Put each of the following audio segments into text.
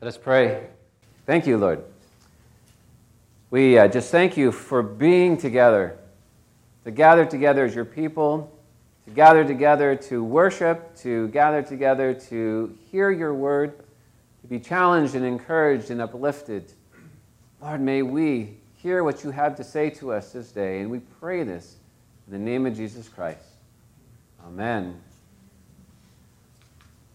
Let us pray. Thank you, Lord. We uh, just thank you for being together, to gather together as your people, to gather together to worship, to gather together to hear your word, to be challenged and encouraged and uplifted. Lord, may we hear what you have to say to us this day, and we pray this in the name of Jesus Christ. Amen.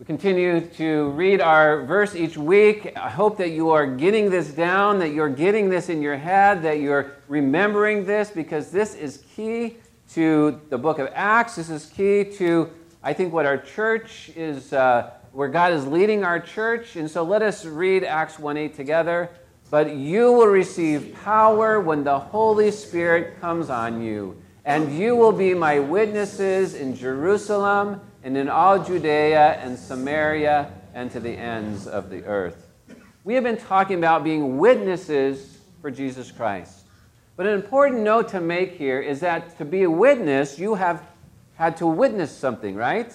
We continue to read our verse each week. I hope that you are getting this down, that you're getting this in your head, that you're remembering this, because this is key to the book of Acts. This is key to, I think, what our church is, uh, where God is leading our church. And so let us read Acts 1 8 together. But you will receive power when the Holy Spirit comes on you, and you will be my witnesses in Jerusalem and in all Judea and Samaria and to the ends of the earth. We have been talking about being witnesses for Jesus Christ. But an important note to make here is that to be a witness, you have had to witness something, right?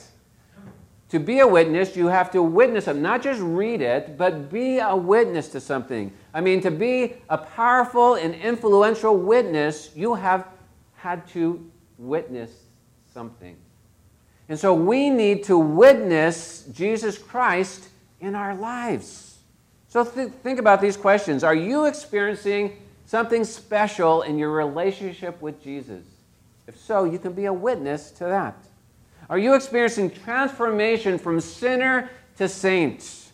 To be a witness, you have to witness something, not just read it, but be a witness to something. I mean, to be a powerful and influential witness, you have had to witness something. And so we need to witness Jesus Christ in our lives. So th- think about these questions. Are you experiencing something special in your relationship with Jesus? If so, you can be a witness to that. Are you experiencing transformation from sinner to saint?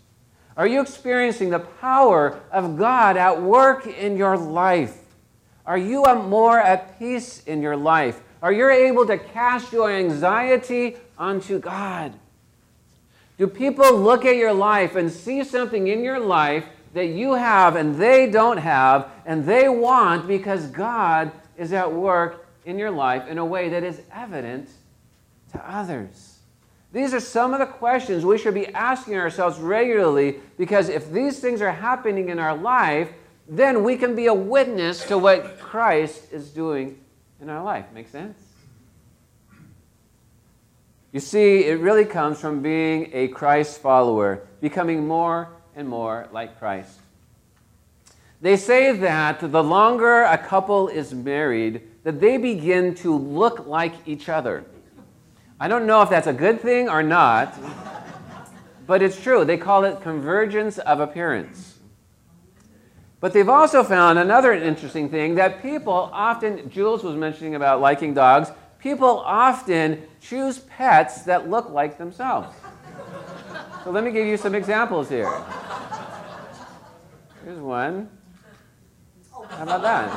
Are you experiencing the power of God at work in your life? Are you more at peace in your life? Are you able to cast your anxiety onto God? Do people look at your life and see something in your life that you have and they don't have and they want because God is at work in your life in a way that is evident to others? These are some of the questions we should be asking ourselves regularly because if these things are happening in our life, then we can be a witness to what Christ is doing in our life. Make sense? You see, it really comes from being a Christ follower, becoming more and more like Christ. They say that the longer a couple is married, that they begin to look like each other. I don't know if that's a good thing or not, but it's true. They call it convergence of appearance. But they've also found another interesting thing that people often, Jules was mentioning about liking dogs, people often choose pets that look like themselves. so let me give you some examples here. Here's one. How about that?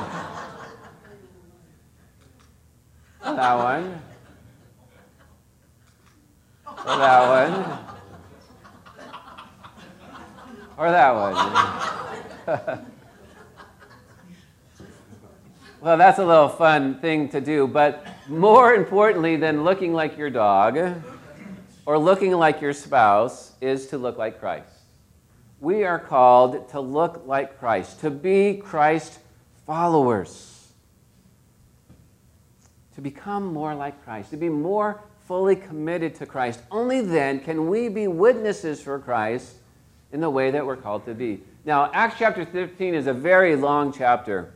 That one. Or that one. Or that one. Well, that's a little fun thing to do, but more importantly than looking like your dog or looking like your spouse is to look like Christ. We are called to look like Christ, to be Christ followers, to become more like Christ, to be more fully committed to Christ. Only then can we be witnesses for Christ in the way that we're called to be. Now, Acts chapter 15 is a very long chapter.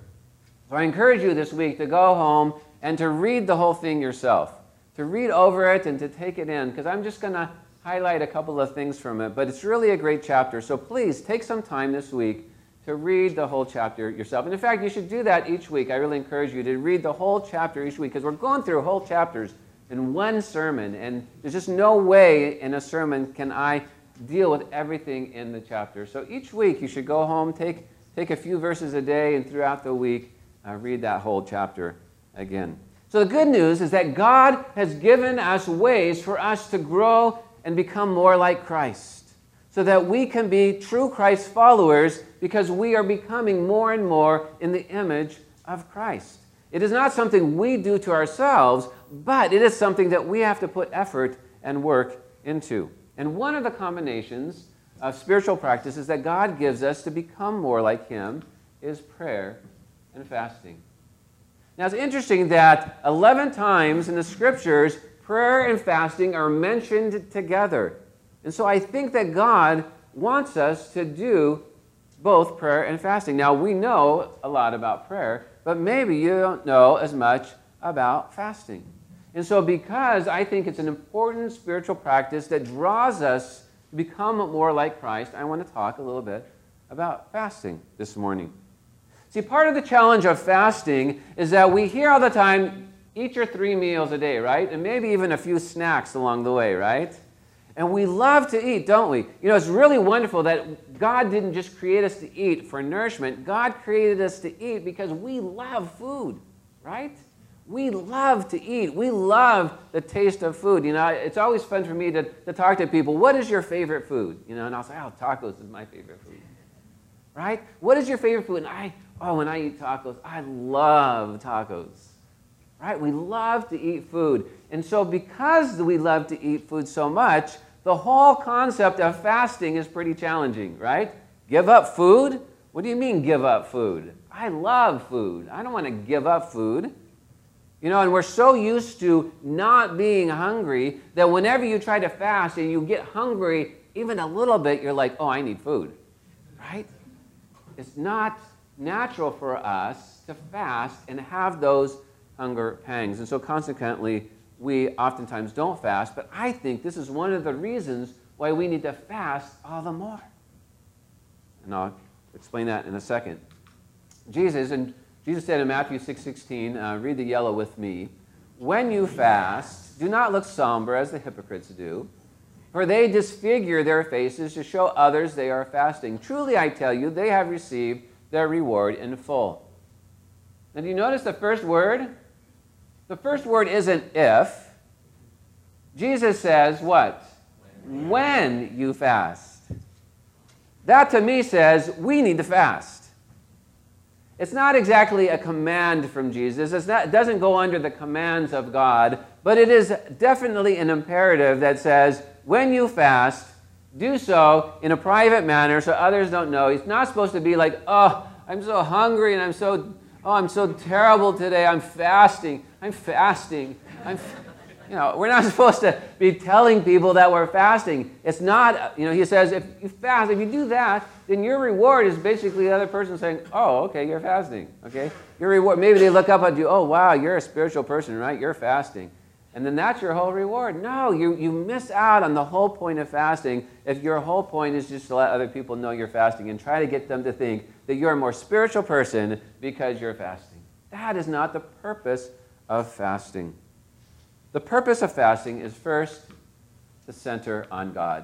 So I encourage you this week to go home and to read the whole thing yourself, to read over it and to take it in, because I'm just going to highlight a couple of things from it. But it's really a great chapter. So please take some time this week to read the whole chapter yourself. And in fact, you should do that each week. I really encourage you to read the whole chapter each week, because we're going through whole chapters in one sermon. And there's just no way in a sermon can I deal with everything in the chapter. So each week you should go home, take, take a few verses a day, and throughout the week, uh, read that whole chapter again. So, the good news is that God has given us ways for us to grow and become more like Christ, so that we can be true Christ followers because we are becoming more and more in the image of Christ. It is not something we do to ourselves, but it is something that we have to put effort and work into. And one of the combinations of spiritual practices that God gives us to become more like Him is prayer and fasting. Now it's interesting that 11 times in the scriptures, prayer and fasting are mentioned together. And so I think that God wants us to do both prayer and fasting. Now, we know a lot about prayer, but maybe you don't know as much about fasting. And so, because I think it's an important spiritual practice that draws us to become more like Christ, I want to talk a little bit about fasting this morning. See, part of the challenge of fasting is that we hear all the time eat your three meals a day, right? And maybe even a few snacks along the way, right? And we love to eat, don't we? You know, it's really wonderful that God didn't just create us to eat for nourishment. God created us to eat because we love food, right? We love to eat. We love the taste of food. You know, it's always fun for me to, to talk to people. What is your favorite food? You know, and I'll say, oh, tacos is my favorite food. Right? What is your favorite food? And I, oh, when I eat tacos, I love tacos right? We love to eat food. And so, because we love to eat food so much, the whole concept of fasting is pretty challenging, right? Give up food? What do you mean, give up food? I love food. I don't want to give up food. You know, and we're so used to not being hungry that whenever you try to fast and you get hungry even a little bit, you're like, oh, I need food, right? It's not natural for us to fast and have those hunger pangs. And so, consequently, we oftentimes don't fast, but I think this is one of the reasons why we need to fast all the more. And I'll explain that in a second. Jesus, and Jesus said in Matthew 6 16, uh, read the yellow with me. When you fast, do not look somber as the hypocrites do, for they disfigure their faces to show others they are fasting. Truly, I tell you, they have received their reward in full. And do you notice the first word? The first word isn't if. Jesus says what? When you fast. That to me says we need to fast. It's not exactly a command from Jesus. Not, it doesn't go under the commands of God, but it is definitely an imperative that says when you fast, do so in a private manner so others don't know. It's not supposed to be like, oh, I'm so hungry and I'm so, oh, I'm so terrible today. I'm fasting. I'm fasting. I'm, you know, we're not supposed to be telling people that we're fasting. It's not, you know, he says, if you fast, if you do that, then your reward is basically the other person saying, oh, okay, you're fasting, okay? Your reward, maybe they look up at you, oh, wow, you're a spiritual person, right? You're fasting. And then that's your whole reward. No, you, you miss out on the whole point of fasting if your whole point is just to let other people know you're fasting and try to get them to think that you're a more spiritual person because you're fasting. That is not the purpose of fasting. The purpose of fasting is first to center on God.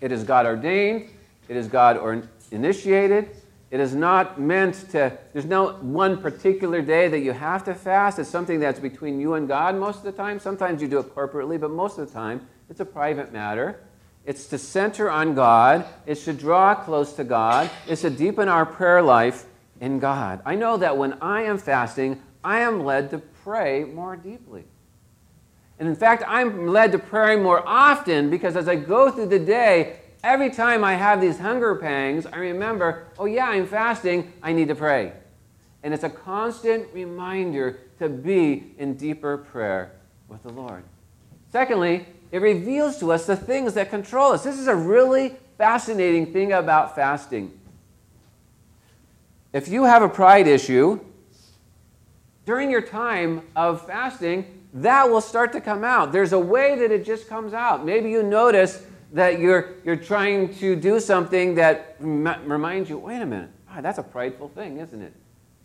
It is God ordained, it is God initiated. It is not meant to, there's no one particular day that you have to fast. It's something that's between you and God most of the time. Sometimes you do it corporately, but most of the time it's a private matter. It's to center on God, it's to draw close to God, it's to deepen our prayer life in God. I know that when I am fasting, I am led to pray more deeply. And in fact, I'm led to pray more often because as I go through the day, every time I have these hunger pangs, I remember, oh, yeah, I'm fasting, I need to pray. And it's a constant reminder to be in deeper prayer with the Lord. Secondly, it reveals to us the things that control us. This is a really fascinating thing about fasting. If you have a pride issue, during your time of fasting, that will start to come out. There's a way that it just comes out. Maybe you notice that you're, you're trying to do something that reminds you, wait a minute, oh, that's a prideful thing, isn't it?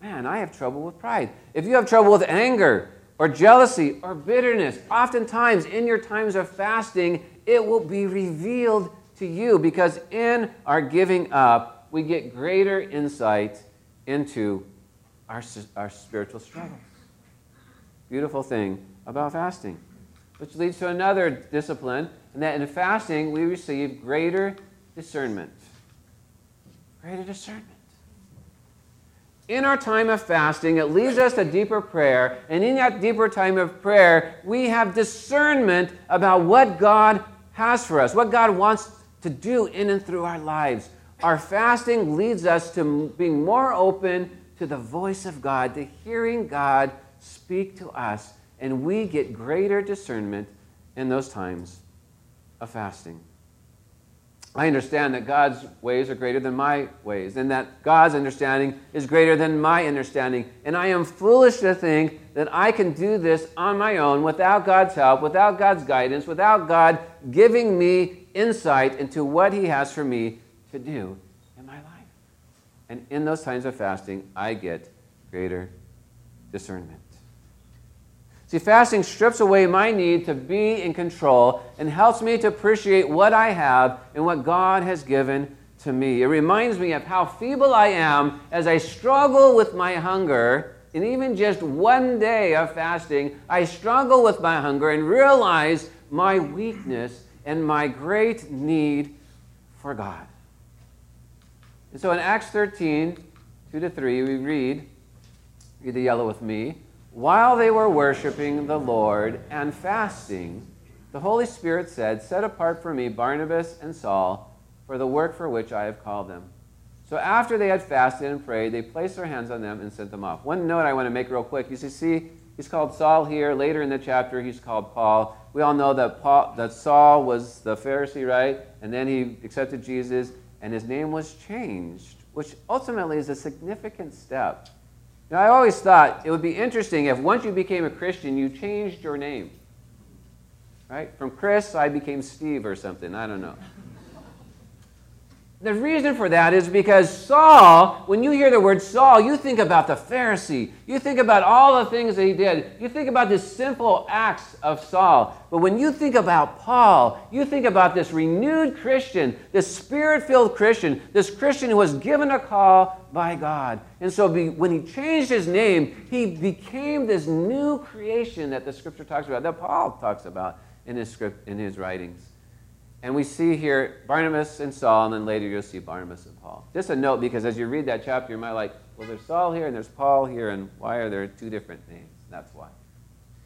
Man, I have trouble with pride. If you have trouble with anger or jealousy or bitterness, oftentimes in your times of fasting, it will be revealed to you because in our giving up, we get greater insight into our, our spiritual struggles. Beautiful thing about fasting. Which leads to another discipline, and that in fasting we receive greater discernment. Greater discernment. In our time of fasting, it leads us to deeper prayer, and in that deeper time of prayer, we have discernment about what God has for us, what God wants to do in and through our lives. Our fasting leads us to being more open to the voice of God, to hearing God speak to us, and we get greater discernment in those times of fasting. I understand that God's ways are greater than my ways, and that God's understanding is greater than my understanding. And I am foolish to think that I can do this on my own without God's help, without God's guidance, without God giving me insight into what He has for me to do in my life. And in those times of fasting, I get greater discernment. See, fasting strips away my need to be in control and helps me to appreciate what I have and what God has given to me. It reminds me of how feeble I am as I struggle with my hunger. And even just one day of fasting, I struggle with my hunger and realize my weakness and my great need for God. And so in Acts 13, 2 to 3, we read, read the yellow with me. While they were worshiping the Lord and fasting, the Holy Spirit said, Set apart for me Barnabas and Saul for the work for which I have called them. So after they had fasted and prayed, they placed their hands on them and sent them off. One note I want to make real quick. You see, he's called Saul here. Later in the chapter, he's called Paul. We all know that, Paul, that Saul was the Pharisee, right? And then he accepted Jesus, and his name was changed, which ultimately is a significant step now, I always thought it would be interesting if once you became a Christian, you changed your name. Right? From Chris, I became Steve or something. I don't know. The reason for that is because Saul, when you hear the word Saul, you think about the Pharisee. You think about all the things that he did. You think about the simple acts of Saul. But when you think about Paul, you think about this renewed Christian, this spirit filled Christian, this Christian who was given a call by God. And so be, when he changed his name, he became this new creation that the scripture talks about, that Paul talks about in his, script, in his writings. And we see here Barnabas and Saul, and then later you'll see Barnabas and Paul. Just a note, because as you read that chapter, you might like, well, there's Saul here and there's Paul here, and why are there two different names? That's why.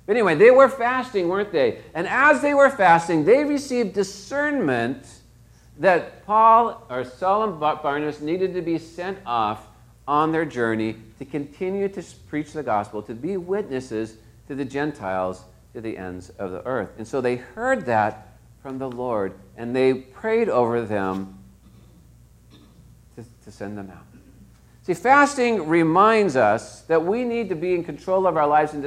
But anyway, they were fasting, weren't they? And as they were fasting, they received discernment that Paul or Saul and Barnabas needed to be sent off on their journey to continue to preach the gospel, to be witnesses to the Gentiles to the ends of the earth. And so they heard that from the Lord, and they prayed over them to, to send them out. See, fasting reminds us that we need to be in control of our lives and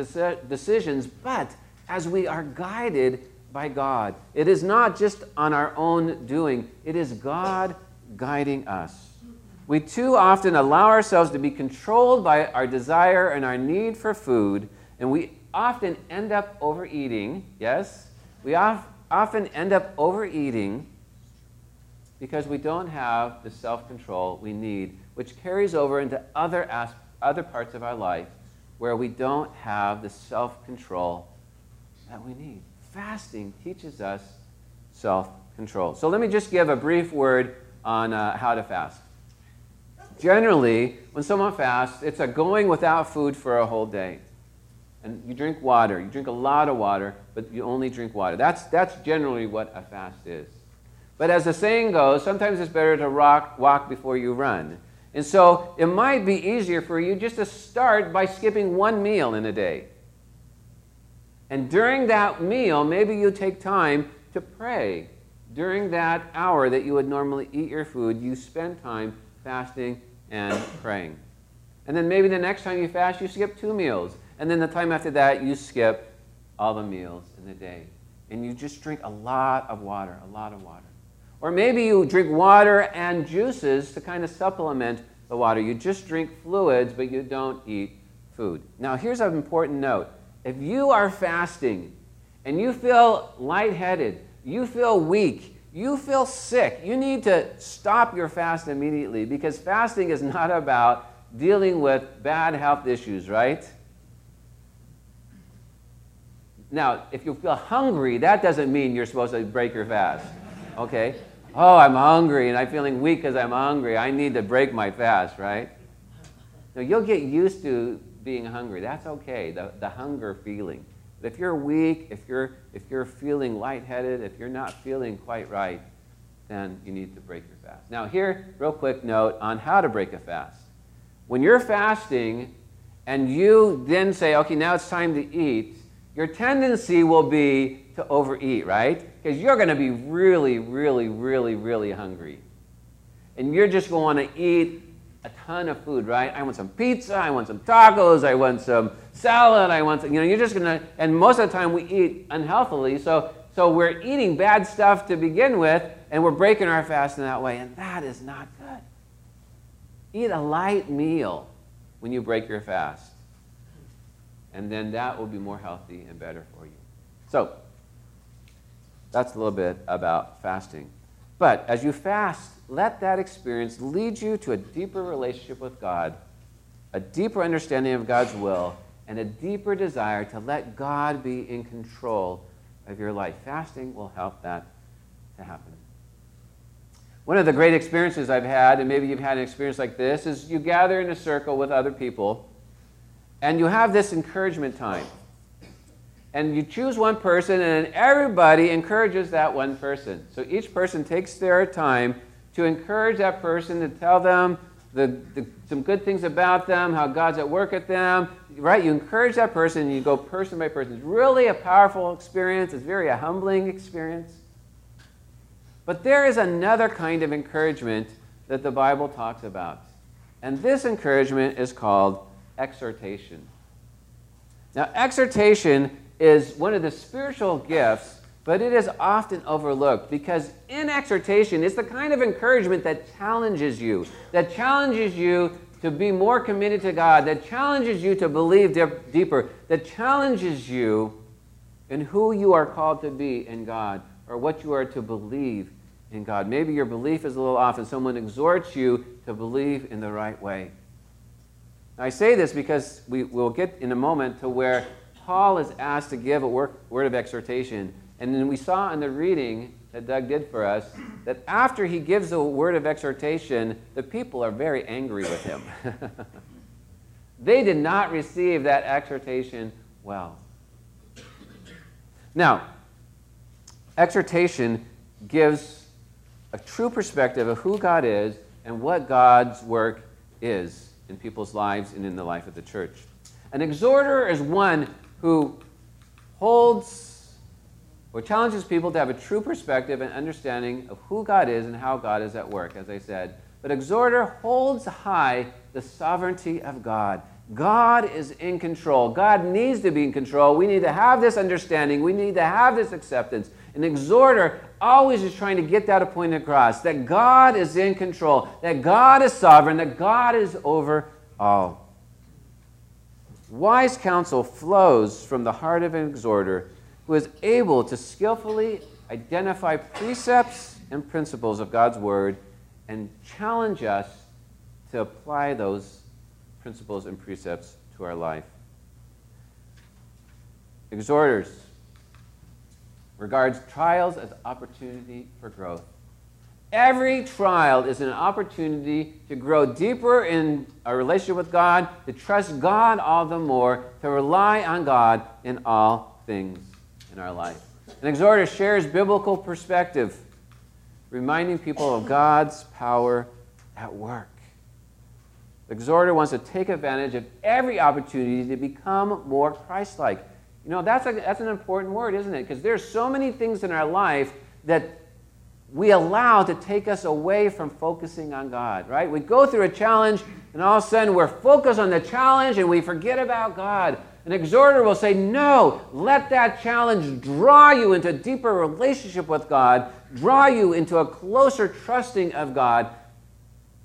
decisions, but as we are guided by God. It is not just on our own doing, it is God guiding us. We too often allow ourselves to be controlled by our desire and our need for food, and we often end up overeating. Yes? We often often end up overeating because we don't have the self control we need, which carries over into other, other parts of our life where we don't have the self control that we need. Fasting teaches us self control. So let me just give a brief word on uh, how to fast. Generally, when someone fasts, it's a going without food for a whole day and you drink water. You drink a lot of water, but you only drink water. That's, that's generally what a fast is. But as the saying goes, sometimes it's better to rock, walk before you run. And so it might be easier for you just to start by skipping one meal in a day. And during that meal, maybe you take time to pray. During that hour that you would normally eat your food, you spend time fasting and praying. And then maybe the next time you fast, you skip two meals. And then the time after that, you skip all the meals in the day. And you just drink a lot of water, a lot of water. Or maybe you drink water and juices to kind of supplement the water. You just drink fluids, but you don't eat food. Now, here's an important note. If you are fasting and you feel lightheaded, you feel weak, you feel sick, you need to stop your fast immediately because fasting is not about dealing with bad health issues, right? Now, if you feel hungry, that doesn't mean you're supposed to break your fast. Okay? Oh, I'm hungry and I'm feeling weak because I'm hungry. I need to break my fast, right? No, you'll get used to being hungry. That's okay, the, the hunger feeling. But if you're weak, if you're, if you're feeling lightheaded, if you're not feeling quite right, then you need to break your fast. Now, here, real quick note on how to break a fast. When you're fasting and you then say, okay, now it's time to eat, your tendency will be to overeat, right? Because you're going to be really, really, really, really hungry. And you're just going to want to eat a ton of food, right? I want some pizza, I want some tacos, I want some salad, I want some, you know, you're just going to, and most of the time we eat unhealthily. So, so we're eating bad stuff to begin with, and we're breaking our fast in that way, and that is not good. Eat a light meal when you break your fast, and then that will be more healthy and better for you. So, that's a little bit about fasting. But as you fast, let that experience lead you to a deeper relationship with God, a deeper understanding of God's will, and a deeper desire to let God be in control of your life. Fasting will help that to happen. One of the great experiences I've had, and maybe you've had an experience like this, is you gather in a circle with other people and you have this encouragement time and you choose one person, and everybody encourages that one person. So each person takes their time to encourage that person, to tell them the, the, some good things about them, how God's at work at them, right? You encourage that person, and you go person by person. It's really a powerful experience. It's very a humbling experience. But there is another kind of encouragement that the Bible talks about. And this encouragement is called exhortation. Now, exhortation is one of the spiritual gifts, but it is often overlooked because in exhortation, it's the kind of encouragement that challenges you, that challenges you to be more committed to God, that challenges you to believe dip, deeper, that challenges you in who you are called to be in God or what you are to believe in God. Maybe your belief is a little off and someone exhorts you to believe in the right way. I say this because we will get in a moment to where Paul is asked to give a word of exhortation. And then we saw in the reading that Doug did for us that after he gives a word of exhortation, the people are very angry with him. they did not receive that exhortation well. Now, exhortation gives a true perspective of who God is and what God's work is in people's lives and in the life of the church. An exhorter is one who holds or challenges people to have a true perspective and understanding of who God is and how God is at work, as I said. But exhorter holds high the sovereignty of God. God is in control. God needs to be in control. We need to have this understanding. We need to have this acceptance. An exhorter always is trying to get that point across that God is in control, that God is sovereign, that God is over all. Wise counsel flows from the heart of an exhorter who is able to skillfully identify precepts and principles of God's word and challenge us to apply those principles and precepts to our life. Exhorters regards trials as opportunity for growth. Every trial is an opportunity to grow deeper in a relationship with God, to trust God all the more, to rely on God in all things in our life. An exhorter shares biblical perspective, reminding people of God's power at work. The exhorter wants to take advantage of every opportunity to become more Christ like. You know, that's, a, that's an important word, isn't it? Because there's so many things in our life that we allow to take us away from focusing on God, right? We go through a challenge, and all of a sudden we're focused on the challenge and we forget about God. An exhorter will say, No, let that challenge draw you into a deeper relationship with God, draw you into a closer trusting of God,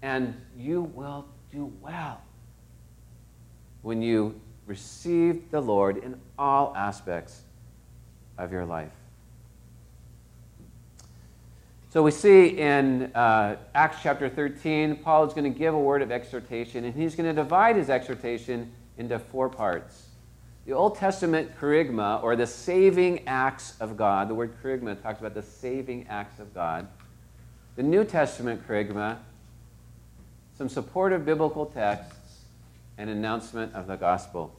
and you will do well when you receive the Lord in all aspects of your life. So we see in uh, Acts chapter 13, Paul is going to give a word of exhortation, and he's going to divide his exhortation into four parts. The Old Testament kerygma, or the saving acts of God, the word kerygma talks about the saving acts of God. The New Testament kerygma, some supportive biblical texts, and announcement of the gospel.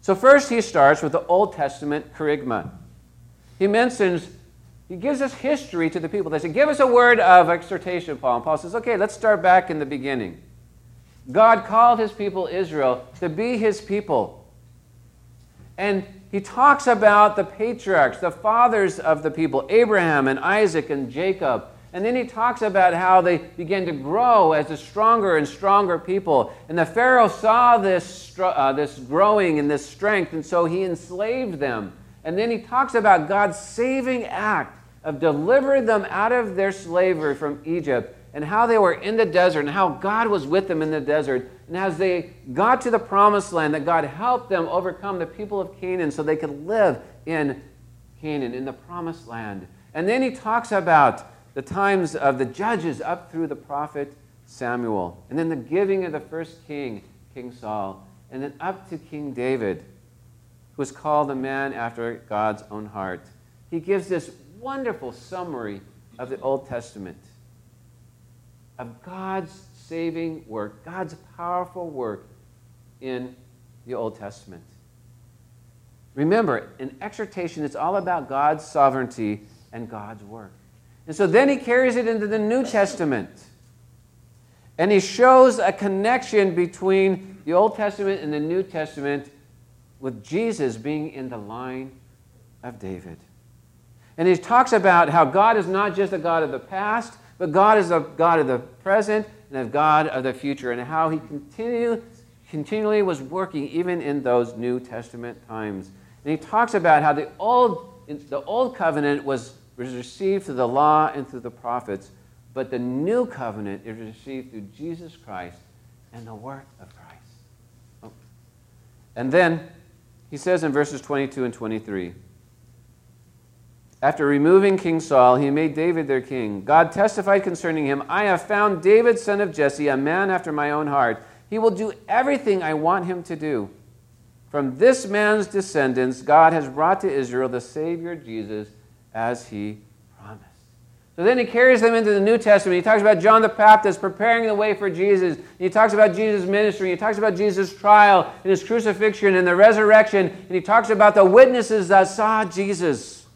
So first he starts with the Old Testament kerygma. He mentions he gives us history to the people. They say, Give us a word of exhortation, Paul. And Paul says, Okay, let's start back in the beginning. God called his people Israel to be his people. And he talks about the patriarchs, the fathers of the people, Abraham and Isaac and Jacob. And then he talks about how they began to grow as a stronger and stronger people. And the Pharaoh saw this, uh, this growing and this strength, and so he enslaved them. And then he talks about God's saving act of delivering them out of their slavery from Egypt and how they were in the desert and how God was with them in the desert. And as they got to the promised land, that God helped them overcome the people of Canaan so they could live in Canaan, in the promised land. And then he talks about the times of the judges up through the prophet Samuel, and then the giving of the first king, King Saul, and then up to King David, who was called a man after God's own heart. He gives this wonderful summary of the Old Testament, of God's saving work, God's powerful work in the Old Testament. Remember, in exhortation, it's all about God's sovereignty and God's work. And so then he carries it into the New Testament. And he shows a connection between the Old Testament and the New Testament with Jesus being in the line of David. And he talks about how God is not just a God of the past, but God is a God of the present and a God of the future, and how he continue, continually was working even in those New Testament times. And he talks about how the old, the old covenant was was received through the law and through the prophets, but the new covenant is received through Jesus Christ and the work of Christ. Oh. And then he says in verses 22 and 23 After removing King Saul, he made David their king. God testified concerning him I have found David, son of Jesse, a man after my own heart. He will do everything I want him to do. From this man's descendants, God has brought to Israel the Savior Jesus as he promised. So then he carries them into the New Testament. He talks about John the Baptist preparing the way for Jesus. He talks about Jesus' ministry. He talks about Jesus' trial and his crucifixion and the resurrection. And he talks about the witnesses that saw Jesus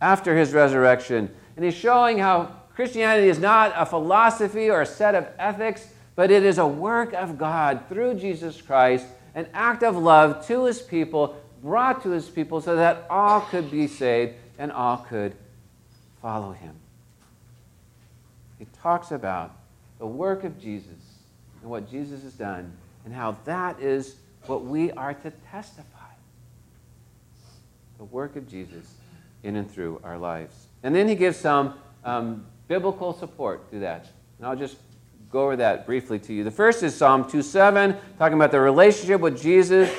after his resurrection. And he's showing how Christianity is not a philosophy or a set of ethics, but it is a work of God through Jesus Christ, an act of love to his people, brought to his people so that all could be saved and all could follow him. He talks about the work of Jesus and what Jesus has done and how that is what we are to testify. The work of Jesus in and through our lives. And then he gives some um, biblical support to that. And I'll just go over that briefly to you. The first is Psalm 2:7, talking about the relationship with Jesus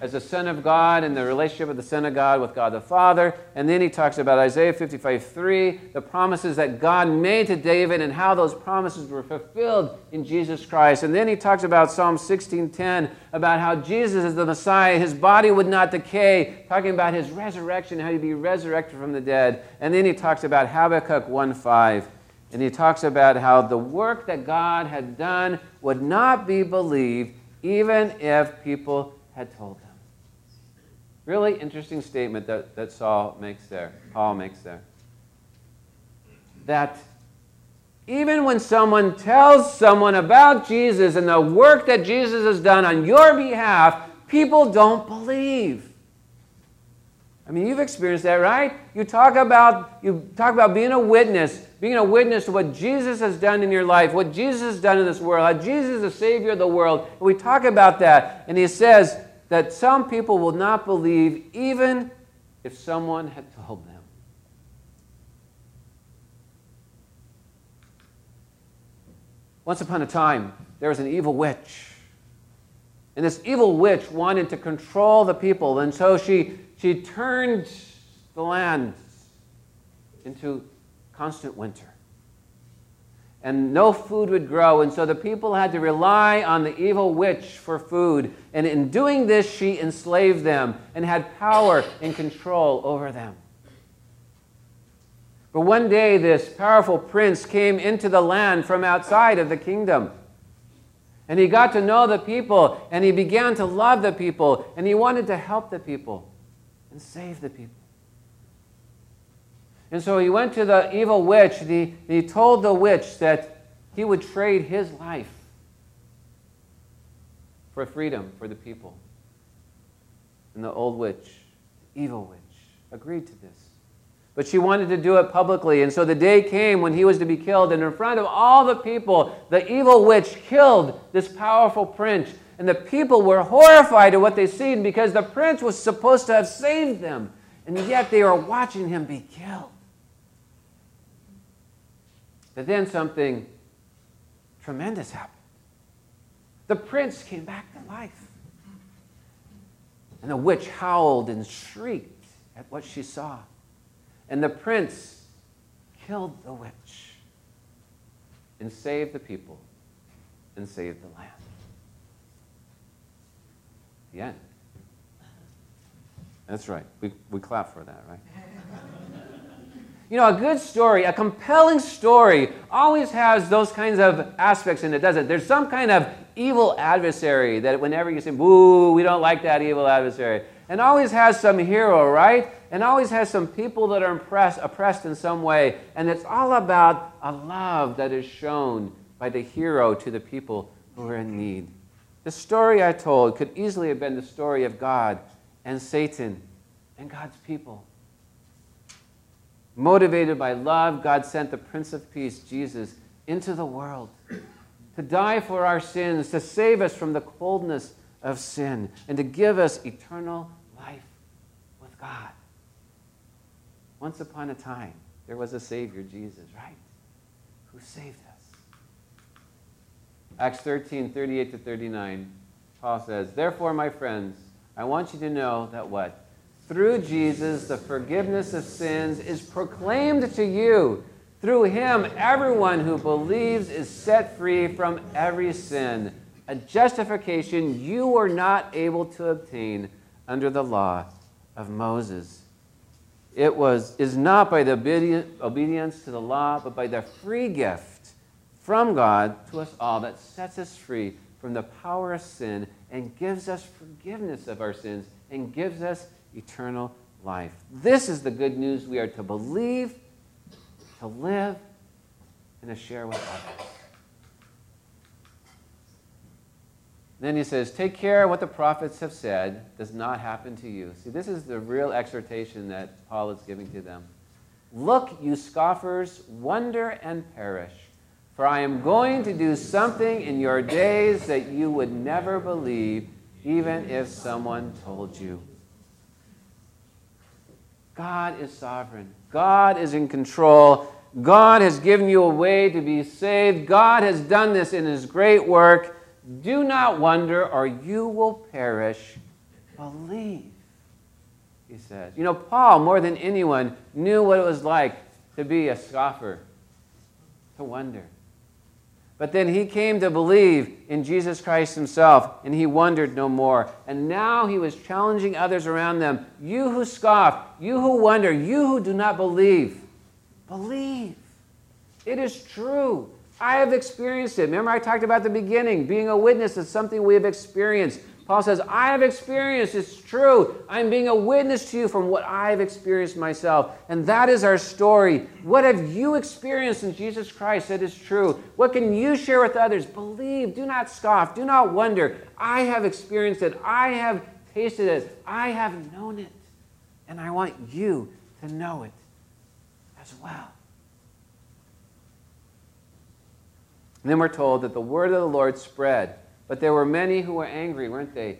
as the Son of God and the relationship of the Son of God with God the Father. And then he talks about Isaiah 55 3, the promises that God made to David and how those promises were fulfilled in Jesus Christ. And then he talks about Psalm 16:10, about how Jesus is the Messiah, his body would not decay, talking about his resurrection, how he'd be resurrected from the dead. And then he talks about Habakkuk 1 5. And he talks about how the work that God had done would not be believed even if people had told them. Really interesting statement that, that Saul makes there, Paul makes there. That even when someone tells someone about Jesus and the work that Jesus has done on your behalf, people don't believe. I mean, you've experienced that, right? You talk about you talk about being a witness, being a witness to what Jesus has done in your life, what Jesus has done in this world, how Jesus is the Savior of the world. And we talk about that, and he says, that some people will not believe even if someone had told them. Once upon a time, there was an evil witch. And this evil witch wanted to control the people, and so she, she turned the land into constant winter and no food would grow. And so the people had to rely on the evil witch for food. And in doing this, she enslaved them and had power and control over them. But one day, this powerful prince came into the land from outside of the kingdom. And he got to know the people, and he began to love the people, and he wanted to help the people and save the people. And so he went to the evil witch and he, told the witch that he would trade his life for freedom for the people. And the old witch evil witch, agreed to this. But she wanted to do it publicly. And so the day came when he was to be killed. And in front of all the people, the evil witch killed this powerful prince. And the people were horrified at what they seen because the prince was supposed to have saved them. And yet they were watching him be killed. But then something tremendous happened. The prince came back to life. And the witch howled and shrieked at what she saw. And the prince killed the witch and saved the people and saved the land. The end. That's right. We, we clap for that, right? You know, a good story, a compelling story, always has those kinds of aspects in it, doesn't it? There's some kind of evil adversary that whenever you say, boo, we don't like that evil adversary. And always has some hero, right? And always has some people that are impressed, oppressed in some way. And it's all about a love that is shown by the hero to the people who are in need. The story I told could easily have been the story of God and Satan and God's people. Motivated by love, God sent the Prince of Peace, Jesus, into the world to die for our sins, to save us from the coldness of sin, and to give us eternal life with God. Once upon a time, there was a Savior, Jesus, right? Who saved us. Acts 13, 38 to 39, Paul says, Therefore, my friends, I want you to know that what? Through Jesus, the forgiveness of sins is proclaimed to you. Through him, everyone who believes is set free from every sin, a justification you were not able to obtain under the law of Moses. It was, is not by the obedience to the law, but by the free gift from God to us all that sets us free from the power of sin and gives us forgiveness of our sins and gives us eternal life. This is the good news we are to believe, to live, and to share with others. Then he says, Take care what the prophets have said does not happen to you. See, this is the real exhortation that Paul is giving to them. Look, you scoffers, wonder and perish, for I am going to do something in your days that you would never believe, even if someone told you. God is sovereign. God is in control. God has given you a way to be saved. God has done this in His great work. Do not wonder, or you will perish. Believe, he says. You know, Paul, more than anyone, knew what it was like to be a scoffer, to wonder. But then he came to believe in Jesus Christ himself, and he wondered no more. And now he was challenging others around them You who scoff, you who wonder, you who do not believe, believe. It is true. I have experienced it. Remember, I talked about the beginning. Being a witness is something we have experienced. Paul says, I have experienced, it's true. I'm being a witness to you from what I've experienced myself. And that is our story. What have you experienced in Jesus Christ that is true? What can you share with others? Believe, do not scoff, do not wonder. I have experienced it, I have tasted it, I have known it. And I want you to know it as well. And then we're told that the word of the Lord spread but there were many who were angry, weren't they?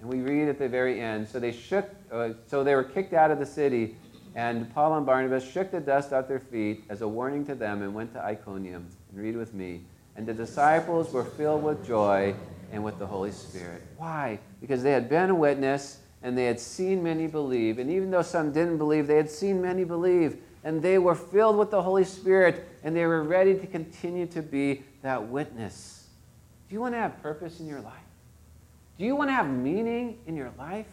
And we read at the very end. So they shook, uh, so they were kicked out of the city, and Paul and Barnabas shook the dust off their feet as a warning to them and went to Iconium. And read with me. And the disciples were filled with joy and with the Holy Spirit. Why? Because they had been a witness and they had seen many believe. And even though some didn't believe, they had seen many believe. And they were filled with the Holy Spirit and they were ready to continue to be that witness. Do you want to have purpose in your life? Do you want to have meaning in your life?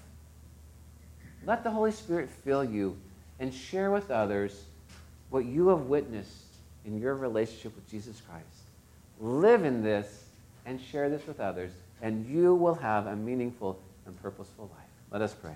Let the Holy Spirit fill you and share with others what you have witnessed in your relationship with Jesus Christ. Live in this and share this with others, and you will have a meaningful and purposeful life. Let us pray.